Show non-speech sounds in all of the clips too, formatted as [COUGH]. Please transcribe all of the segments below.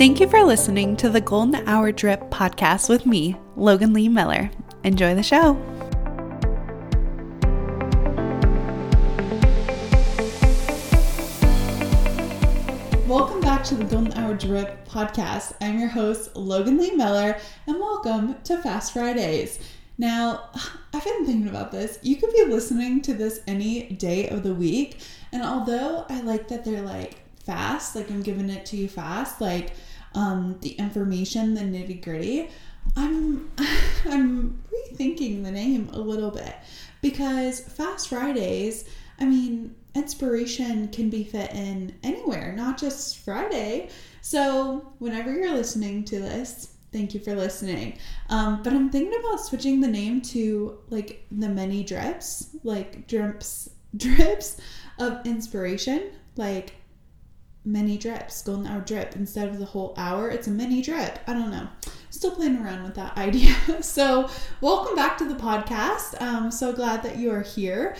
Thank you for listening to the Golden Hour Drip podcast with me, Logan Lee Miller. Enjoy the show. Welcome back to the Golden Hour Drip podcast. I'm your host, Logan Lee Miller, and welcome to Fast Fridays. Now, [SIGHS] I've been thinking about this. You could be listening to this any day of the week, and although I like that they're like fast, like I'm giving it to you fast, like um, the information, the nitty gritty, I'm [LAUGHS] I'm rethinking the name a little bit because Fast Fridays, I mean, inspiration can be fit in anywhere, not just Friday. So whenever you're listening to this, thank you for listening. Um, but I'm thinking about switching the name to like the many drips, like drips, [LAUGHS] drips of inspiration, like mini drips, golden hour drip instead of the whole hour. It's a mini drip. I don't know. Still playing around with that [LAUGHS] idea. So, welcome back to the podcast. I'm so glad that you are here.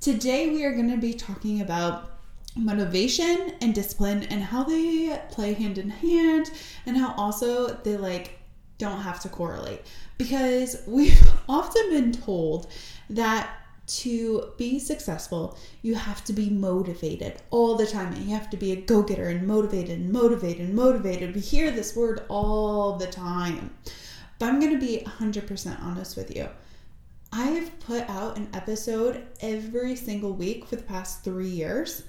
Today, we are going to be talking about motivation and discipline and how they play hand in hand and how also they like don't have to correlate because we've [LAUGHS] often been told that to be successful, you have to be motivated all the time. And you have to be a go getter and motivated and motivated and motivated. We hear this word all the time. But I'm going to be 100% honest with you. I have put out an episode every single week for the past three years.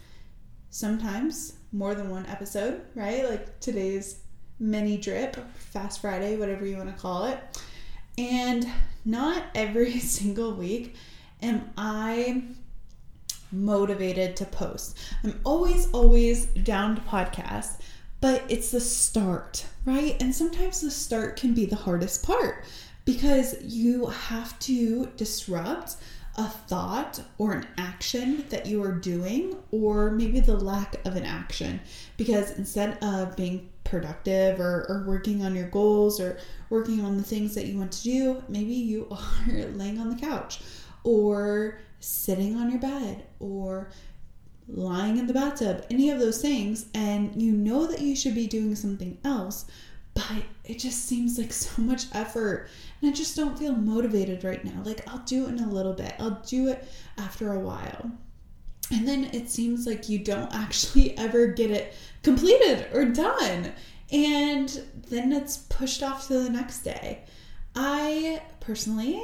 Sometimes more than one episode, right? Like today's mini drip, Fast Friday, whatever you want to call it. And not every [LAUGHS] single week am I motivated to post. I'm always, always down to podcast, but it's the start, right? And sometimes the start can be the hardest part because you have to disrupt a thought or an action that you are doing, or maybe the lack of an action. Because instead of being productive or, or working on your goals or working on the things that you want to do, maybe you [LAUGHS] are laying on the couch or sitting on your bed or lying in the bathtub, any of those things, and you know that you should be doing something else, but it just seems like [LAUGHS] so much effort and I just don't feel motivated right now. Like, I'll do it in a little bit, I'll do it after a while. And then it seems like you don't [LAUGHS] actually ever get it completed or done. And then it's pushed off to the next day. I personally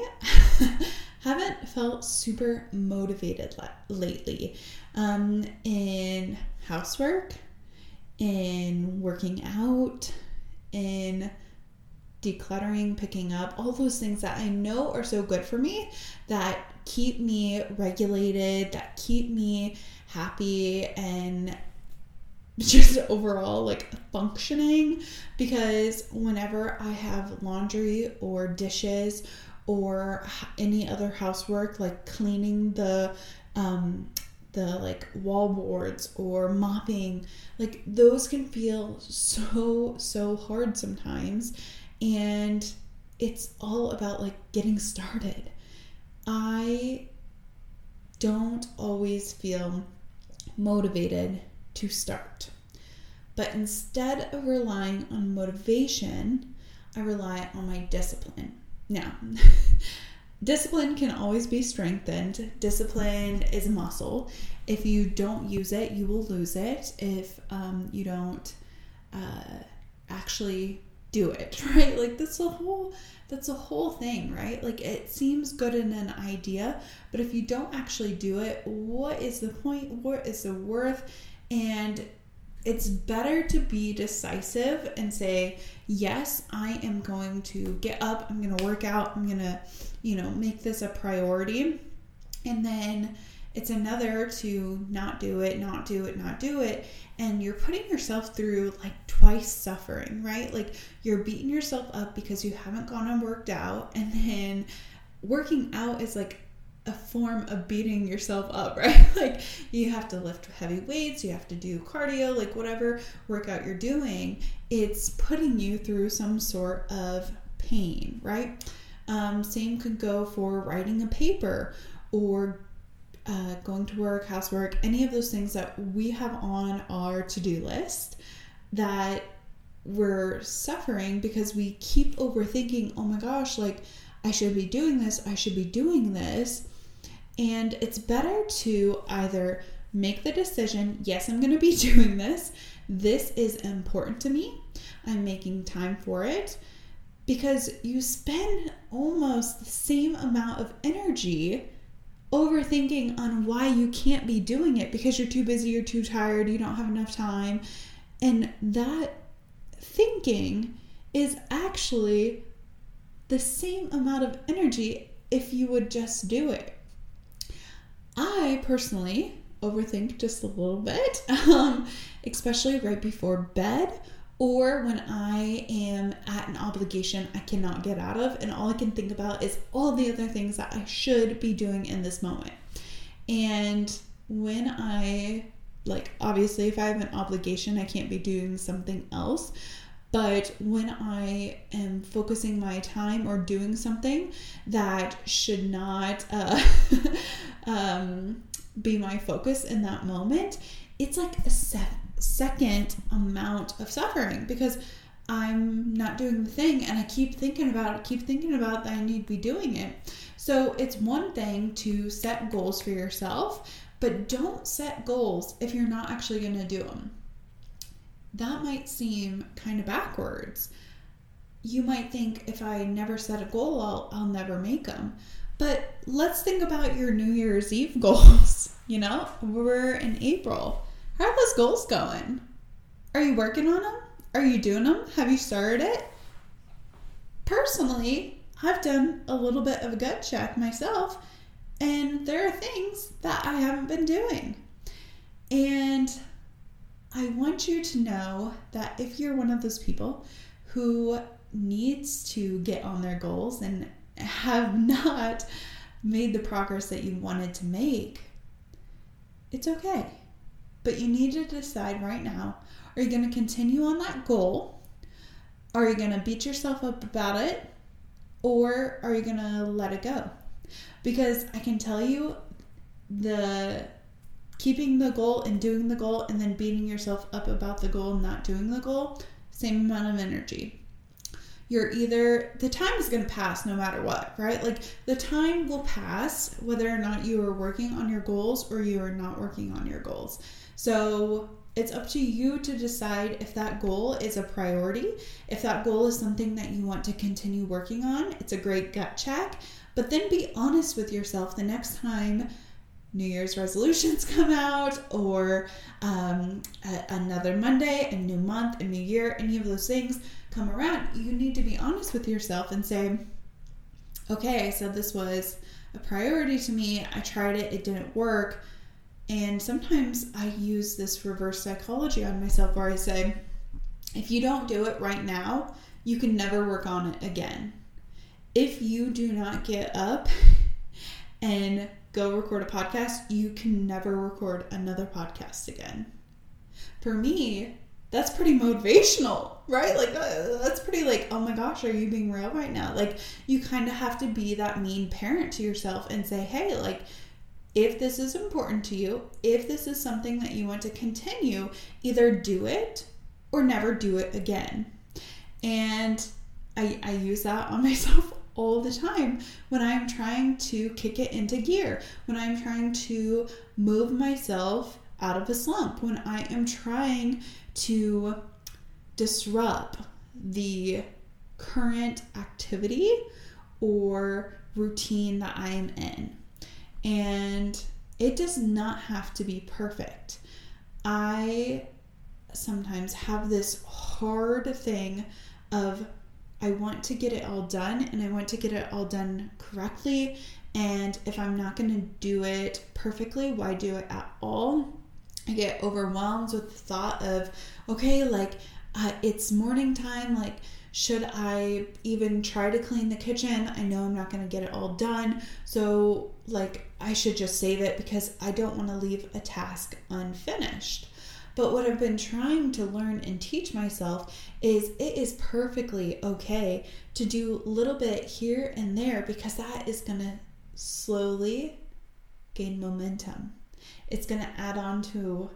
[LAUGHS] haven't felt super motivated lately. Um, in housework, in working out, in decluttering, picking up, all those things that I know are so good for me that keep me regulated, that keep me happy and [LAUGHS] just overall like functioning. Because whenever I have laundry or dishes or any other housework like cleaning the um, the like wall boards or mopping like those can feel so so hard sometimes. And it's all about like getting started. I don't always feel motivated to start. But instead of relying on motivation i rely on my discipline now, [LAUGHS] discipline can always be strengthened. Discipline is a muscle. If you don't use it, you will lose it. If um, you don't uh, actually do it, [LAUGHS] right? Like that's a whole that's a whole thing, right? Like it seems good in an idea, but if you don't actually do it, what is the point? What is the worth? And it's better to be decisive and say, yes, I am going to get up, I'm going to work out, I'm going to, you know, make this a priority. And then it's another to not do it, not do it, not do it. And you're putting yourself through like twice suffering, right? Like you're beating yourself up because you haven't gone and worked out. And then working out is like a form of beating yourself up, [LAUGHS] right? like you have to lift heavy weights, you have to do cardio, like whatever workout you're doing, it's putting you through some sort of pain, right? Um, same could go for writing a paper or uh, going to work, housework, any of those things that we have on our to do list that we're suffering because we keep overthinking, oh my gosh, like I should be doing this, I should be doing this. And it's better to either make the decision, yes, I'm going to be [LAUGHS] doing this. This is important to me. I'm making time for it because you spend almost the same amount of energy overthinking on why you can't be doing it because you're too busy, you're too tired, you don't have enough time. And that thinking is actually the same amount of energy if you would just do it. I personally overthink just a little bit, [LAUGHS] um, especially right before bed or when I am at an obligation I cannot get out of, and all I can think about is all the other things that I should be doing in this moment. And when I, like, obviously, if I have an obligation, I can't be doing something else. But when I am focusing my time or doing something that should not uh, [LAUGHS] um, be my focus in that moment, it's like a second amount of suffering because I'm not doing the thing and I keep thinking about it, keep thinking about that I need to be doing it. So it's one thing to set goals for yourself, but don't set goals if you're not actually going to do them. That might seem kind of backwards. You might think if I never set a goal, I'll, I'll never make them. But let's think about your New Year's Eve goals. [LAUGHS] You know, we're in April how are those goals going? Are you working on them? Are you doing them? Have you started it? Personally, I've done a little bit of a gut check myself, and there are things that I haven't been doing. And I want you to know that if you're one of those people who needs to get on their goals and have [LAUGHS] not made the progress that you wanted to make, it's okay. But you need to decide right now are you going to continue on that goal? Are you going to beat yourself up about it? Or are you going to let it go? Because I can tell you the keeping the goal and doing the goal and then beating yourself up about the goal and not doing the goal, same amount of energy. You're either, the time is going to pass no matter what, right? Like the time will pass whether or not you are working on your goals or you are not working on your goals. So it's up to you to decide if that goal is a priority, if that goal is something that you want to continue working on. It's a great gut check, but then be honest with yourself the next time New Year's resolutions [LAUGHS] come out or um, a- another Monday, a new month, a new year, any of those things come around. You need to be honest with yourself and say, okay, so this was a priority to me. I tried it, it didn't work and sometimes I use this reverse psychology on myself where I say, if you don't do it right now, you can never work on it again. If you do not get up [LAUGHS] and go record a podcast, you can never record another podcast again. For me, that's pretty motivational, right? Like, that's pretty like, oh my gosh, are you being real right now? Like, you kind of have to be that mean parent to yourself and say, hey, like, if this is important to you, if this is something that you want to continue, either do it or never do it again. And I, I use that on [LAUGHS] myself all the time when I'm trying to kick it into gear, when I'm trying to move myself out of a slump, when I am trying to disrupt the current activity or routine that I am in. And it does not have to be perfect. I sometimes have this hard thing of I want to get it all done and I want to get it all done correctly. And if I'm not going to do it perfectly, why do it at all? I get overwhelmed with the thought of, okay, like uh, it's morning time, like should I even try to clean the kitchen? I know I'm not going to get it all done. So, like, I should just save it because I don't want to leave a task unfinished. But what I've been trying to learn and teach myself is it is perfectly okay to do a little bit here and there because that is going to slowly gain momentum. It's going to add on to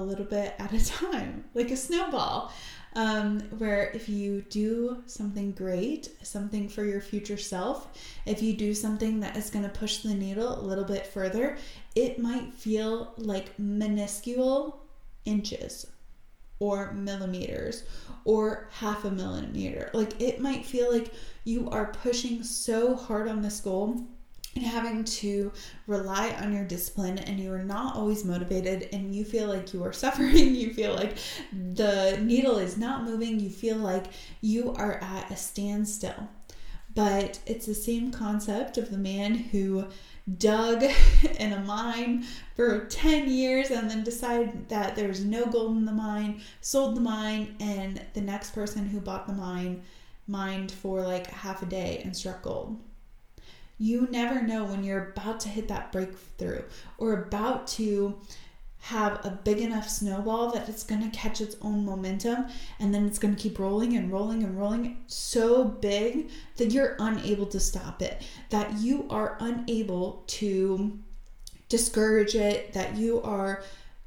a little bit at a time, [LAUGHS] like a snowball. Um, where if you do something great, something for your future self, if you do something that is going to push the needle a little bit further, it might feel like minuscule inches or millimeters or half a millimeter. Like it might feel like you are pushing so hard on this goal having to rely on your discipline and you are not always motivated and you feel like you are [LAUGHS] suffering you feel like the needle is not moving you feel like you are at a standstill but it's the same concept of the man who dug [LAUGHS] in a mine for 10 years and then decided that there's no gold in the mine, sold the mine, and the next person who bought the mine mined for like half a day and struck gold. You never know when you're about to hit that breakthrough or about to have a big enough snowball that it's going to catch its own momentum and then it's going to keep rolling and rolling and rolling so big that you're unable to stop it, that you are unable to discourage it, that you are.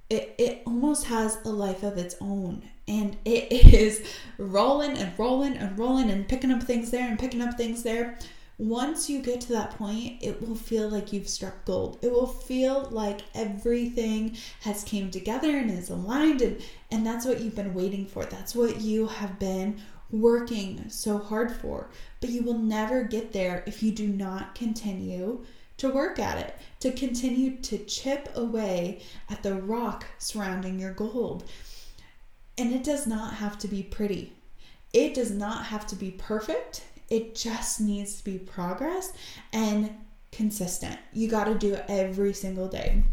It, it almost has a life of its own and it [LAUGHS] is rolling and rolling and rolling and picking up things there and picking up things there once you get to that point it will feel like you've struck gold. It will feel like everything has came together and is aligned and and that's what you've been waiting for. That's what you have been working so hard for. But you will never get there if you do not continue to work at it to continue to chip away at the rock surrounding your gold. And it does not have to be pretty. It does not have to be perfect it just needs to be progress and consistent. You got to do it every single day.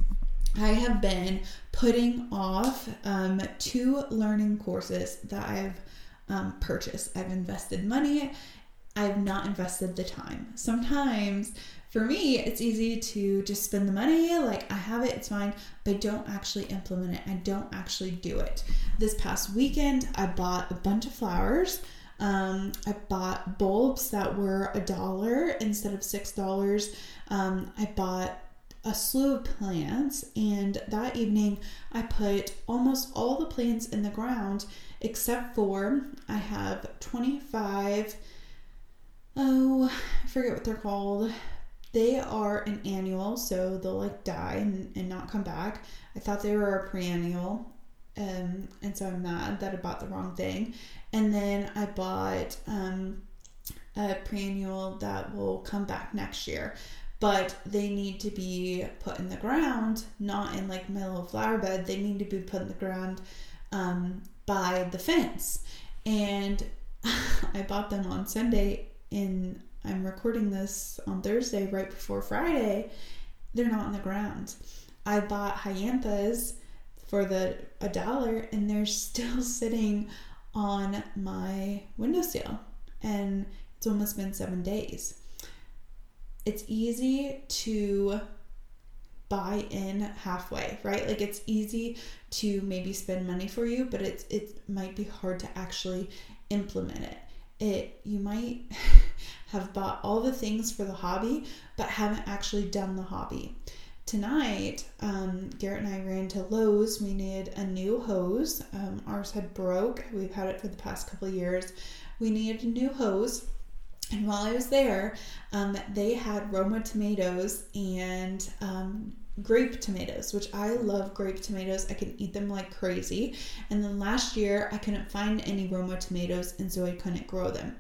I have been putting off um, two learning courses that I've um, purchased. I've invested money, I've not invested the time. Sometimes for me, it's easy to just spend the money, like I have it, it's fine, but don't actually implement it. I don't actually do it. This past weekend, I bought a bunch of flowers. Um, I bought bulbs that were a dollar instead of six dollars. Um, I bought a slew of plants, and that evening I put almost all the plants in the ground except for I have 25. Oh, I forget what they're called. They are an annual, so they'll like die and, and not come back. I thought they were a perennial, um, and so I'm mad that I bought the wrong thing. And then I bought um, a perennial that will come back next year. But they need to be put in the ground, not in like my little flower bed. They need to be put in the ground um, by the fence. And [LAUGHS] I bought them on Sunday, and I'm recording this on Thursday, right before Friday. They're not in the ground. I bought hyanthus for the a dollar, and they're still [LAUGHS] sitting on my windowsill and it's almost been seven days. It's easy to buy in halfway, right? Like it's easy to maybe spend money for you, but it's it might be hard to actually implement it. It you might [LAUGHS] have bought all the things for the hobby, but haven't actually done the hobby tonight, um, Garrett and I ran to Lowe's. We needed a new hose. Um, ours had broke. We've had it for the past couple years. We needed a new hose. And while I was there, um, they had Roma tomatoes and um, grape tomatoes, which I love grape tomatoes. I can eat them like crazy. And then last year, I couldn't find any Roma tomatoes, and so I couldn't grow them.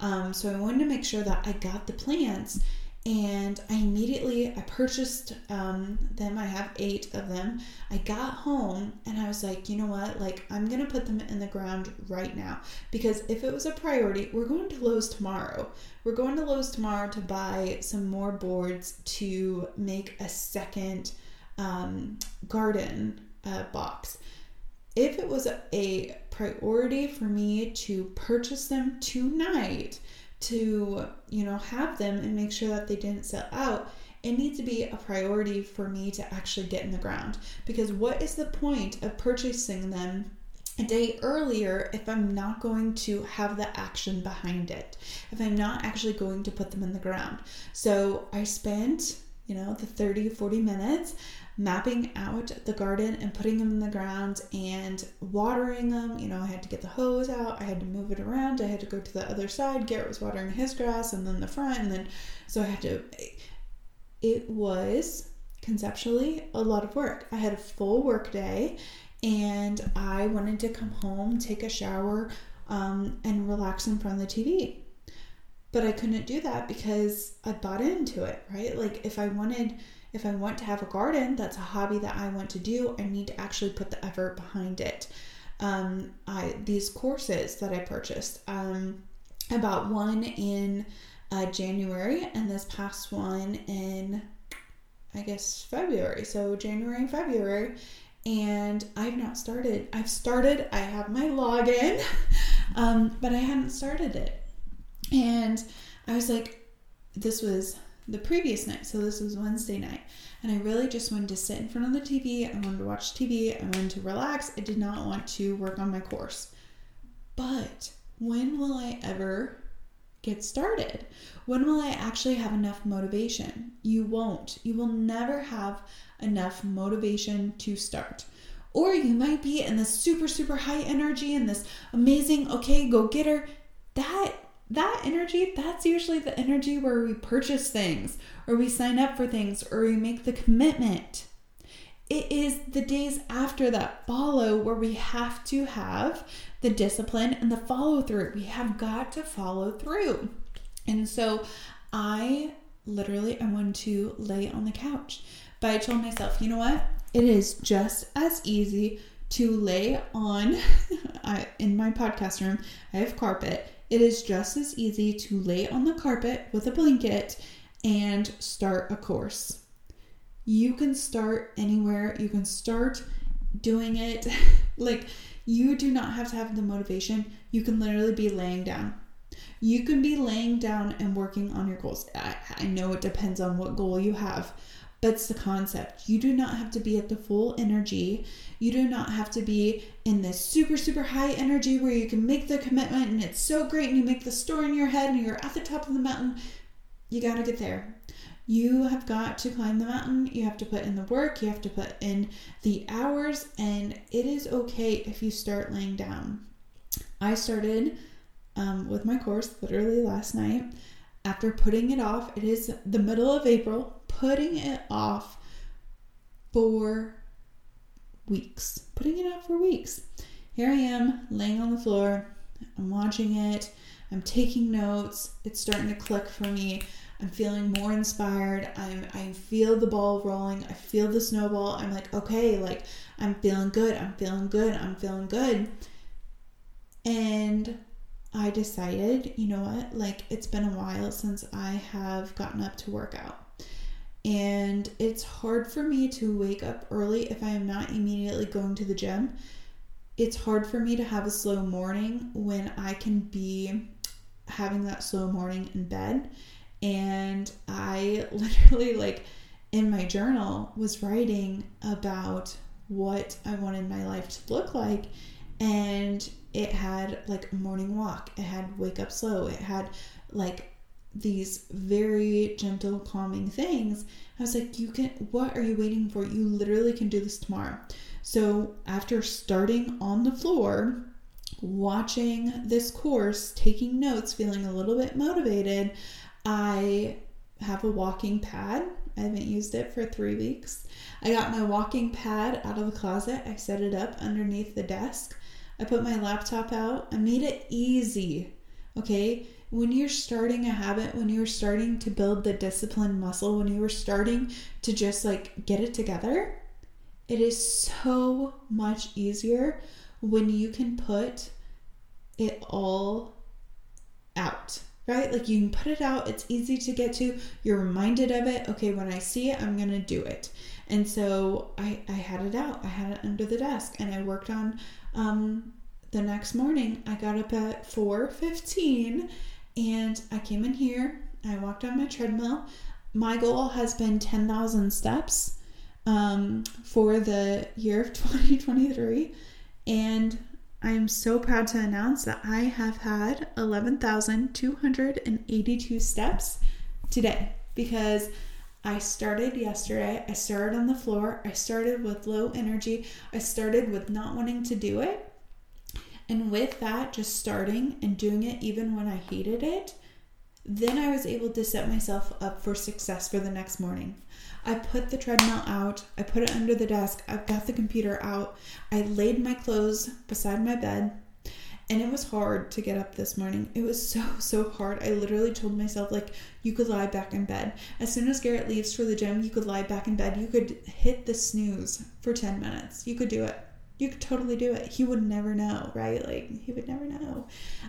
Um, so I wanted to make sure that I got the plants and I immediately I purchased um, them. I have eight of them. I got home and I was like, you know what? Like I'm gonna put them in the ground right now because if it was a priority, we're going to Lowe's tomorrow. We're going to Lowe's tomorrow to buy some more boards to make a second um, garden uh, box. If it was a, a priority for me to purchase them tonight to, you know, have them and make sure that they didn't sell out, it needs to be a priority for me to actually get in the ground. Because what is the point of purchasing them a day earlier if I'm not going to have the action behind it, if I'm not actually going to put them in the ground. So I spent, you know, the 30, 40 minutes mapping out the garden and putting them in the ground and watering them. You know, I had to get the hose out, I had to move it around, I had to go to the other side. Garrett was watering his grass and then the front, and then so I had to. It was conceptually a lot of work. I had a full work day and I wanted to come home, take a shower, um, and relax in front of the TV. But I couldn't do that because I bought into it, right? Like if I wanted, if I want to have a garden, that's a hobby that I want to do. I need to actually put the effort behind it. Um, I these courses that I purchased, um, I bought one in uh, January and this past one in I guess February. So January and February and I've not started. I've started, I have my login, [LAUGHS] um, but I hadn't started it. And I was like, this was the previous night, so this was Wednesday night. And I really just wanted to sit in front of the TV. I wanted to watch TV. I wanted to relax. I did not want to work on my course. But when will I ever get started? When will I actually have enough motivation? You won't. You will never have enough motivation to start. Or you might be in this super, super high energy and this amazing, okay, go getter. That that energy, that's usually the energy where we purchase things or we sign up for things or we make the commitment. It is the days after that follow where we have to have the discipline and the follow through. We have got to follow through. And so I literally I wanted to lay on the couch. But I told myself, you know what? It is just as easy to lay on [LAUGHS] I, in my podcast room. I have carpet. It is just as easy to lay on the carpet with a blanket and start a course. You can start anywhere. You can start doing it. [LAUGHS] like you do not have to have the motivation. You can literally be laying down. You can be laying down and working on your goals. I, I know it depends on what goal you have, it's the concept. You do not have to be at the full energy. You do not have to be in this super, super high energy where you can make the commitment and it's so great and you make the store in your head and you're at the top of the mountain. You got to get there. You have got to climb the mountain. You have to put in the work. You have to put in the hours. And it is okay if you start laying down. I started um, with my course literally last night after putting it off. It is the middle of April putting it off for weeks. Putting it off for weeks. Here I am laying on the floor. I'm watching it. I'm taking notes. It's starting to click for me. I'm feeling more inspired. I'm I feel the ball rolling. I feel the snowball. I'm like, okay, like I'm feeling good. I'm feeling good. I'm feeling good. And I decided, you know what? Like it's been a while since I have gotten up to work out and it's hard for me to wake up early if I am not immediately going to the gym. It's hard for me to have a slow morning when I can be having that slow morning in bed. And I [LAUGHS] literally, like, in my journal, was writing about what I wanted my life to look like. And it had like a morning walk, it had wake up slow, it had like these very gentle, calming things. I was like, you can, what are you waiting for? You literally can do this tomorrow. So after starting on the floor, watching this course, taking notes, feeling a little bit motivated, I have a walking pad. I haven't used it for three weeks. I got my walking pad out of the closet. I set it up underneath the desk. I put my laptop out. I made it easy. Okay when you're starting a habit, when you're starting to build the discipline muscle, when you are starting to just like get it together, it is so much easier when you can put it all out, right? Like you can put it out, it's easy to get to, you're reminded of it. Okay, when I see it, I'm gonna do it. And so I, I had it out, I had it under the desk, and I worked on um, the next morning. I got up at 4:15 and I came in here, I walked on my treadmill. My goal has been 10,000 steps um, for the year of [LAUGHS] 2023. And I am so proud to announce that I have had 11,282 steps today because I started yesterday. I started on the floor. I started with low energy. I started with not wanting to do it. And with that, just starting and doing it even when I hated it, then I was able to set myself up for success for the next morning. I put the treadmill out, I put it under the desk, I got the computer out, I laid my clothes beside my bed, and it was hard to get up this morning. It was so, so hard. I literally told myself, like, you could lie back in bed. As soon as Garrett leaves for the gym, you could lie back in bed. You could hit the snooze for 10 minutes. You could do it. You could totally do it. He would never know, right? Like, he would never know.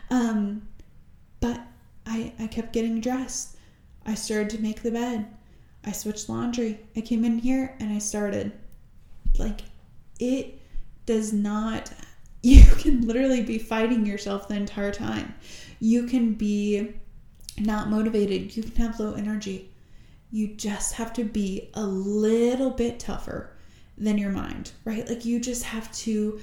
Um, but I, I kept getting dressed. I started to make the bed. I switched laundry. I came in here and I started. Like, it does not, [LAUGHS] you can literally be fighting yourself the entire time. You can be not motivated. You can have low energy. You just have to be a little bit tougher than your mind, right? Like, you just have to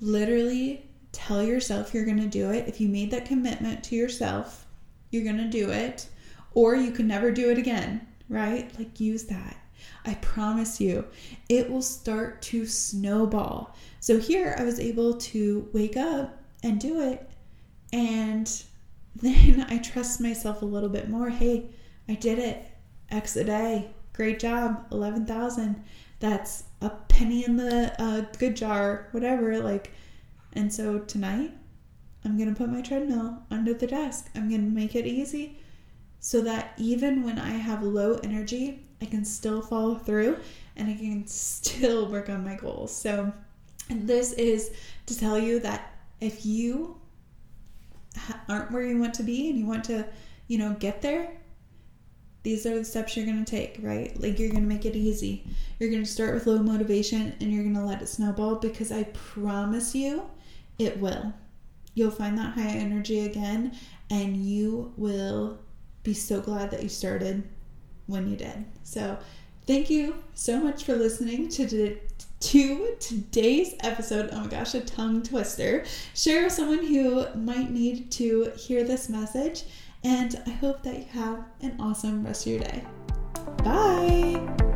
literally tell yourself you're going to do it. If you made that commitment to yourself, you're going to do it, or you can never do it again, right? Like, use that. I promise you, it will start to snowball. So, here I was able to wake up and do it, and [LAUGHS] then I trust myself a little bit more. Hey, I did it. X a day. Great job. 11,000. That's a penny in the uh, good jar, whatever. Like, and so tonight I'm to put my treadmill under the desk. I'm to make it easy so that even when I have low energy, I can still follow through and I can still work on my goals. So, this is to tell you that if you aren't where you want to be and you want to, you know, get there, these are the steps you're going to take, right? Like you're going to make it easy. You're going to start with low motivation and you're going to let it snowball because I promise you it will. You'll find that high energy again and you will be so glad that you started when you did. So, thank you so much for listening to the, to today's episode. Oh my gosh, a tongue twister. Share with someone who might need to hear this message, and I hope that you have an awesome rest of your day. Bye.